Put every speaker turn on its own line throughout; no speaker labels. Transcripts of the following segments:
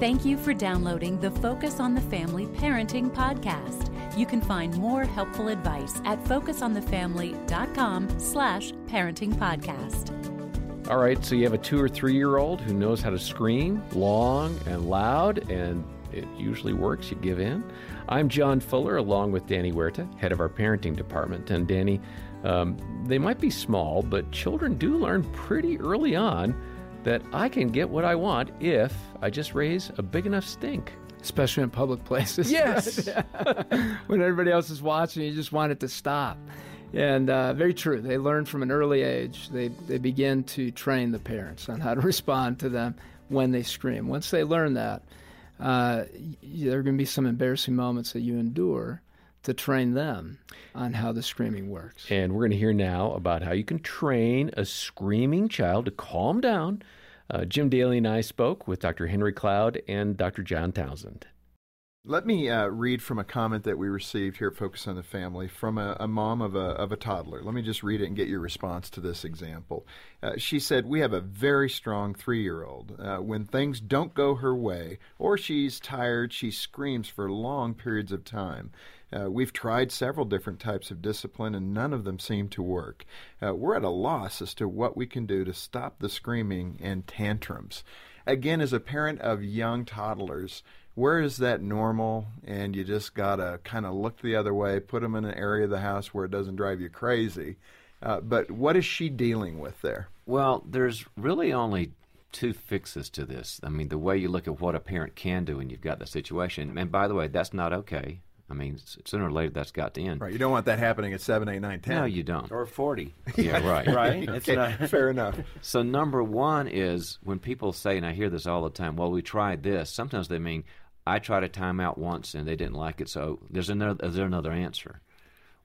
Thank you for downloading the Focus on the Family Parenting Podcast. You can find more helpful advice at focusonthefamily.com slash parenting podcast.
All right, so you have a two or three year old who knows how to scream long and loud, and it usually works. You give in. I'm John Fuller, along with Danny Huerta, head of our parenting department. And Danny, um, they might be small, but children do learn pretty early on that I can get what I want if I just raise a big enough stink.
Especially in public places.
Yes.
when everybody else is watching, you just want it to stop. And uh, very true. They learn from an early age. They, they begin to train the parents on how to respond to them when they scream. Once they learn that, uh, there are going to be some embarrassing moments that you endure to train them on how the screaming works.
And we're going to hear now about how you can train a screaming child to calm down. Uh, Jim Daly and I spoke with Dr. Henry Cloud and Dr. John Townsend.
Let me uh, read from a comment that we received here at Focus on the Family from a, a, mom of a, of a toddler. Let me just read it and get your response to this example. Uh, she said, We have a very strong three year old. Uh, when things don't go her way or she's tired, she screams for long periods of time. Uh, we've tried several different types of discipline and none of them seem to work. Uh, we're at a loss as to what we can do to stop the screaming and tantrums. Again, as a parent of young toddlers, where is that normal and you just got to kind of look the other way, put them in an area of the house where it doesn't drive you crazy. Uh, but what is she dealing with there?
Well, there's really only two fixes to this. I mean, the way you look at what a parent can do when you've got the situation. And by the way, that's not okay. I mean, sooner or later that's got to end.
Right. You don't want that happening at 7, 8, 9, 10.
No, you don't.
Or 40.
Yeah, right.
right?
okay, not... Fair enough.
So, number one is when people say, and I hear this all the time, well, we tried this, sometimes they mean, I tried a timeout once and they didn't like it, so there's another, is there another answer?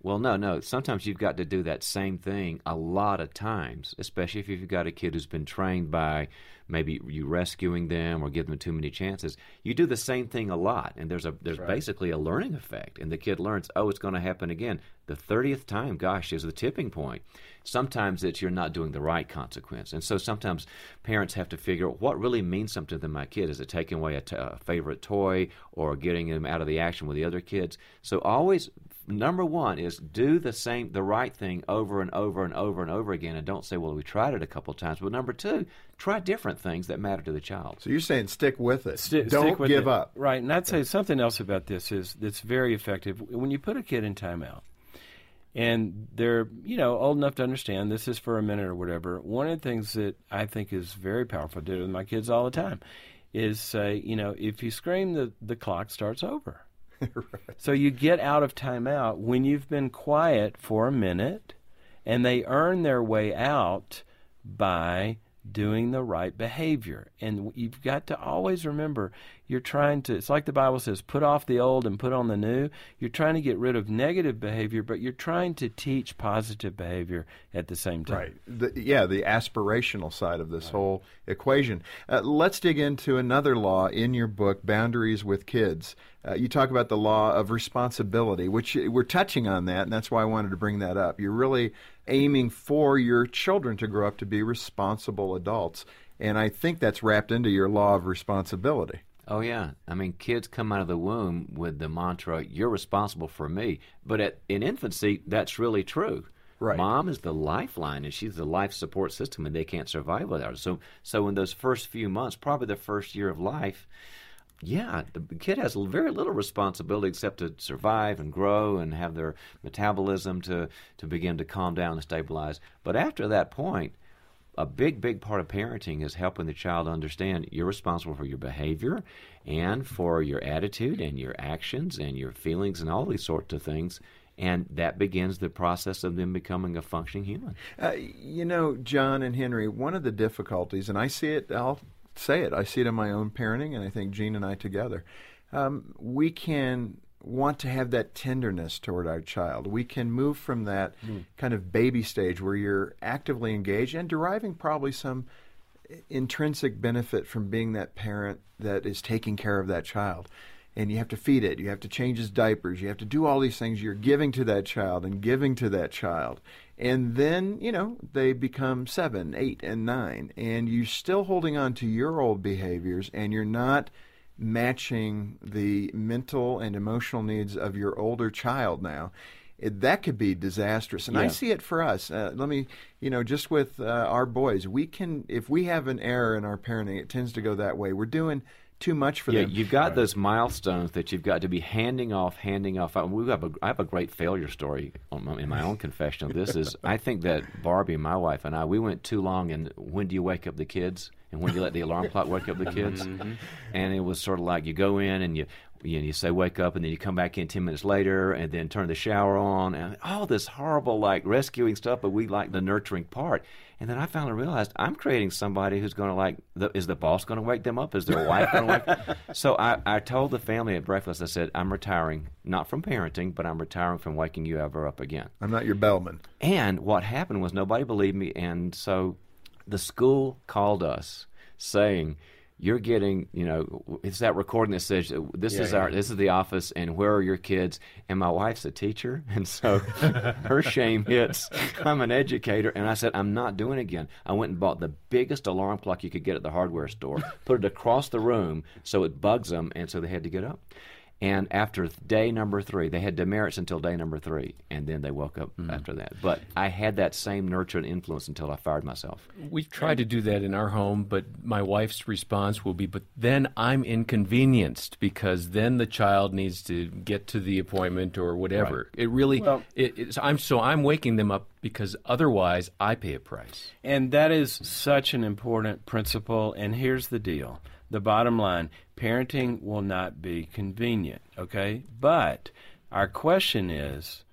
Well, no, no. Sometimes you've got to do that same thing a lot of times, especially if you've got a kid who's been trained by maybe you rescuing them or giving them too many chances. You do the same thing a lot, and there's a there's right. basically a learning effect, and the kid learns, oh, it's going to happen again. The thirtieth time, gosh, is the tipping point. Sometimes it's you're not doing the right consequence, and so sometimes parents have to figure out what really means something to my kid. Is it taking away a, t- a favorite toy or getting them out of the action with the other kids? So always number one is do the same the right thing over and over and over and over again and don't say well we tried it a couple times. But number two try different things that matter to the child.
So you're saying stick with it. St- don't with give
it.
up.
Right and i'd say something else about this is that's very effective. When you put a kid in timeout and they're you know old enough to understand this is for a minute or whatever one of the things that i think is very powerful to do with my kids all the time is say you know if you scream the the clock starts over right. So you get out of timeout when you've been quiet for a minute, and they earn their way out by doing the right behavior. And you've got to always remember you're trying to, it's like the Bible says, put off the old and put on the new. You're trying to get rid of negative behavior, but you're trying to teach positive behavior at the same time.
Right. The, yeah, the aspirational side of this right. whole equation. Uh, let's dig into another law in your book, Boundaries with Kids. Uh, you talk about the law of responsibility, which we're touching on that, and that's why I wanted to bring that up. You're really aiming for your children to grow up to be responsible adults. And I think that's wrapped into your law of responsibility.
Oh yeah, I mean, kids come out of the womb with the mantra, "You're responsible for me." But at, in infancy, that's really true.
Right.
Mom is the lifeline, and she's the life support system, and they can't survive without her. So, so in those first few months, probably the first year of life, yeah, the kid has very little responsibility except to survive and grow and have their metabolism to to begin to calm down and stabilize. But after that point, a big, big part of parenting is helping the child understand you're responsible for your behavior and for your attitude and your actions and your feelings and all these sorts of things. And that begins the process of them becoming a functioning human.
Uh, you know, John and Henry, one of the difficulties, and I see it, I'll say it, I see it in my own parenting, and I think Jean and I together, um, we can want to have that tenderness toward our child. We can move from that mm. kind of baby stage where you're actively engaged and deriving probably some intrinsic benefit from being that parent that is taking care of that child. And you have to feed it, you have to change his diapers, you have to do all these things. You're giving to that child and giving to that child. And then, you know, they become seven, eight, and nine, and you're still holding on to your old behaviors and you're not matching the mental and emotional needs of your older child now. It, that could be disastrous, and I see it for us. Uh, let me, you know, just with uh, our boys, we can if we have an error in our parenting, it tends to go that way. We're doing too much for
Yeah,
them.
you've got those milestones that you've got to be handing off, handing off. I, we have a, I have a great failure story on my, in my own confession this. Is I think that Barbie, my wife, and I, we went too long. And when do you wake up the kids? And when do you let the alarm clock wake up the mm-hmm. kids? Mm-hmm. And it was sort of like you go in and you. You, know, you say wake up and then you come back in 10 minutes later and then turn the shower on and all this horrible like rescuing stuff but we like the nurturing part and then i finally realized i'm creating somebody who's going to like the, is the boss going to wake them up? Is their wife going to wake so I, I told the family at breakfast i said i'm retiring not from parenting but i'm retiring from waking you ever up again.
I'm not your bellman.
and what happened was nobody believed me, and so the school called us saying, "You're getting, you know, it's that recording that says uh, this is our, this is the office, and where are your kids?" And my wife's a teacher, and so her shame hits. I'm an educator, and I said, "I'm not doing it again." I went and bought the biggest alarm clock you could get at the hardware store, put it across the room so it bugs them, and so they had to get up. And after day number three, they had demerits until day number three, and then they woke up mm. after that. But I had that same nurture and influence until I fired myself.
We've tried to do that in our home, but my wife's response will be, "But then I'm inconvenienced because then the child needs to get to the appointment or whatever." It really,
Well-
it, it's, I'm so I'm waking them up because otherwise I pay a price.
And that is such an important principle. And here's the deal the bottom line parenting will not be convenient, okay? But our question is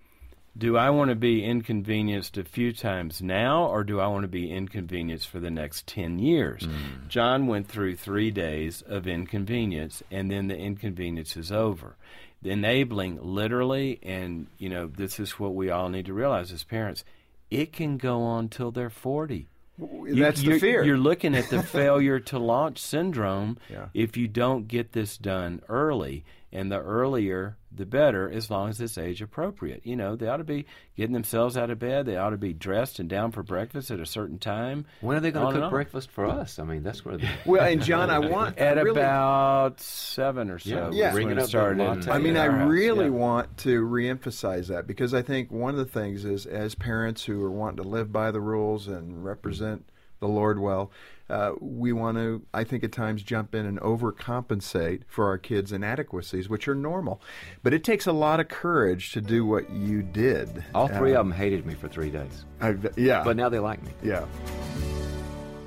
do I want to be inconvenienced a few times now, or do I want to be inconvenienced for the next 10 years? Hmm. John went through three days of inconvenience, and then the inconvenience is over. The enabling, literally, and you know, this is what we all need to realize as parents, it can go on till they're 40.
That's the
you're-
fear.
You're looking at the failure to launch syndrome
Yeah.
if you don't get this done early. And the earlier, the better, as long as it's age appropriate. You know, they ought to be getting themselves out of bed. They ought to be dressed and down for breakfast at a certain time.
When are they going to cook breakfast for us? I mean, that's where the.
Well, and John, I want
At
I really,
about seven or so.
Yeah,
Yeah.
was
it
it
up
started. in-
I mean, I really
yeah.
want to reemphasize that because I think one of the things is, as parents who are wanting to live by the rules and represent the Lord well, uh, we want to, I think, at times jump in and overcompensate for our kids' inadequacies, which are normal. But it takes a lot of courage to do what you did.
All three
Uh,
of them hated me for three days,
I, yeah,
but now they like me.
yeah.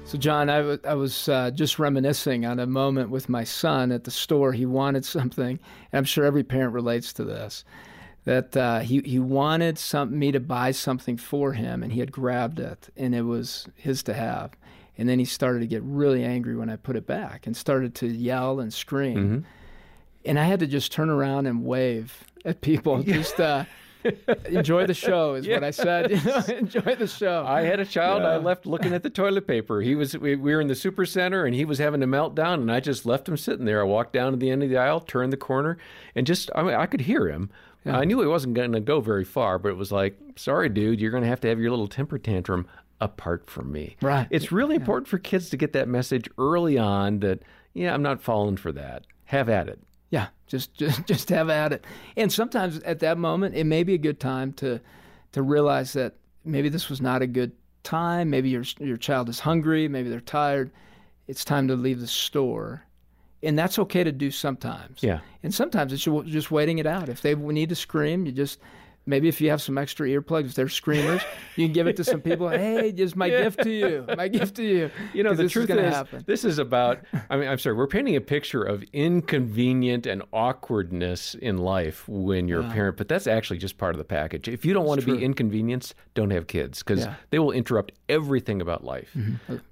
So, John, I, w- I was uh, just reminiscing on a moment with my son at the store. He wanted something, and I'm sure every parent relates to this. That uh, he he wanted some me to buy something for him, and he had grabbed it, and it was his to have. And then he started to get really angry when I put it back, and started to yell and scream. And I had to just turn around and wave at people. Just uh, enjoy the show is what I said. You know, enjoy the show.
I had a child. I left looking at the toilet paper. He was. We, we were in the super center, and he was having a meltdown. And I just left him sitting there. I walked down to the end of the aisle, turned the corner, and just. I mean, I could hear him. I knew he wasn't going to go very far, but it was like, sorry, dude, you're going to have to have your little temper tantrum apart from me.
Right.
It's really important for kids to get that message early on. That yeah, I'm not falling for that. Have at it.
Yeah, just just just have at it. And sometimes at that moment, it may be a good time to to realize that maybe this was not a good time. Maybe your your child is hungry. Maybe they're tired. It's time to leave the store, and that's okay to do sometimes.
Yeah.
And sometimes it's ju- just waiting it out. If they need to scream, you just maybe if you have some extra earplugs, if they're screamers, you can give it to some people. Hey, just my gift to you. My gift to you.
You know, the
this
truth
is,
is,
happen.
this is about. I mean, I'm sorry. We're painting a picture of inconvenient and awkwardness in life when you're a parent, but that's actually just part of the package. If you don't want to be inconvenienced, don't have kids because
Yeah.
they will interrupt everything about life.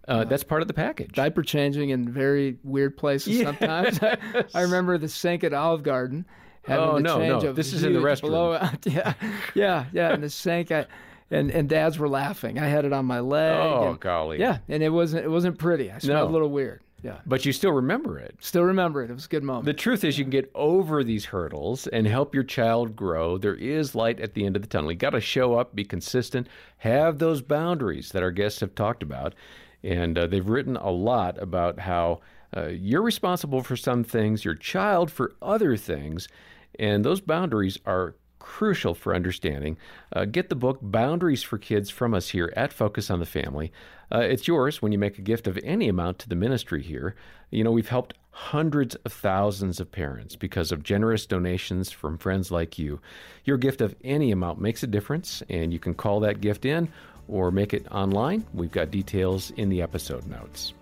Uh, that's part of the package.
diaper changing in very weird places sometimes. I remember the sink at Olive Garden. Having
Oh, no,
change
no.
a
This is in the restroom.
blowout. Yeah, yeah, yeah. In the sink, I, and and dads were laughing. I had it on my leg.
Oh,
and-
golly.
Yeah, and it wasn't it wasn't pretty. I smelled
No.
a little weird. Yeah,
But you still remember it.
still remember it. It was a good moment.
The truth is, you can get over these hurdles and help your child grow. There is light at the end of the tunnel. You got to show up, be consistent, have those boundaries that our guests have talked about, and uh, they've written a lot about how Uh, you're responsible for some things, your child for other things, and those boundaries are crucial for understanding. Uh, get the book Boundaries for Kids from us here at Focus on the Family. Uh, it's yours when you make a gift of any amount to the ministry here. You know, we've helped hundreds of thousands of parents because of generous donations from friends like you. Your gift of any amount makes a difference, and you can call that gift in or make it online. We've got details in the episode notes.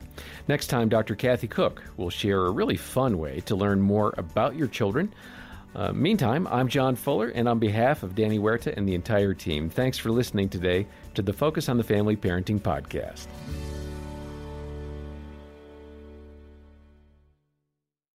Next time, Dr. Kathy Koch will share a really fun way to learn more about your children. Uh, meantime, I'm John Fuller, and on behalf of Danny Huerta and the entire team, thanks for listening today to the Focus on the Family Parenting Podcast.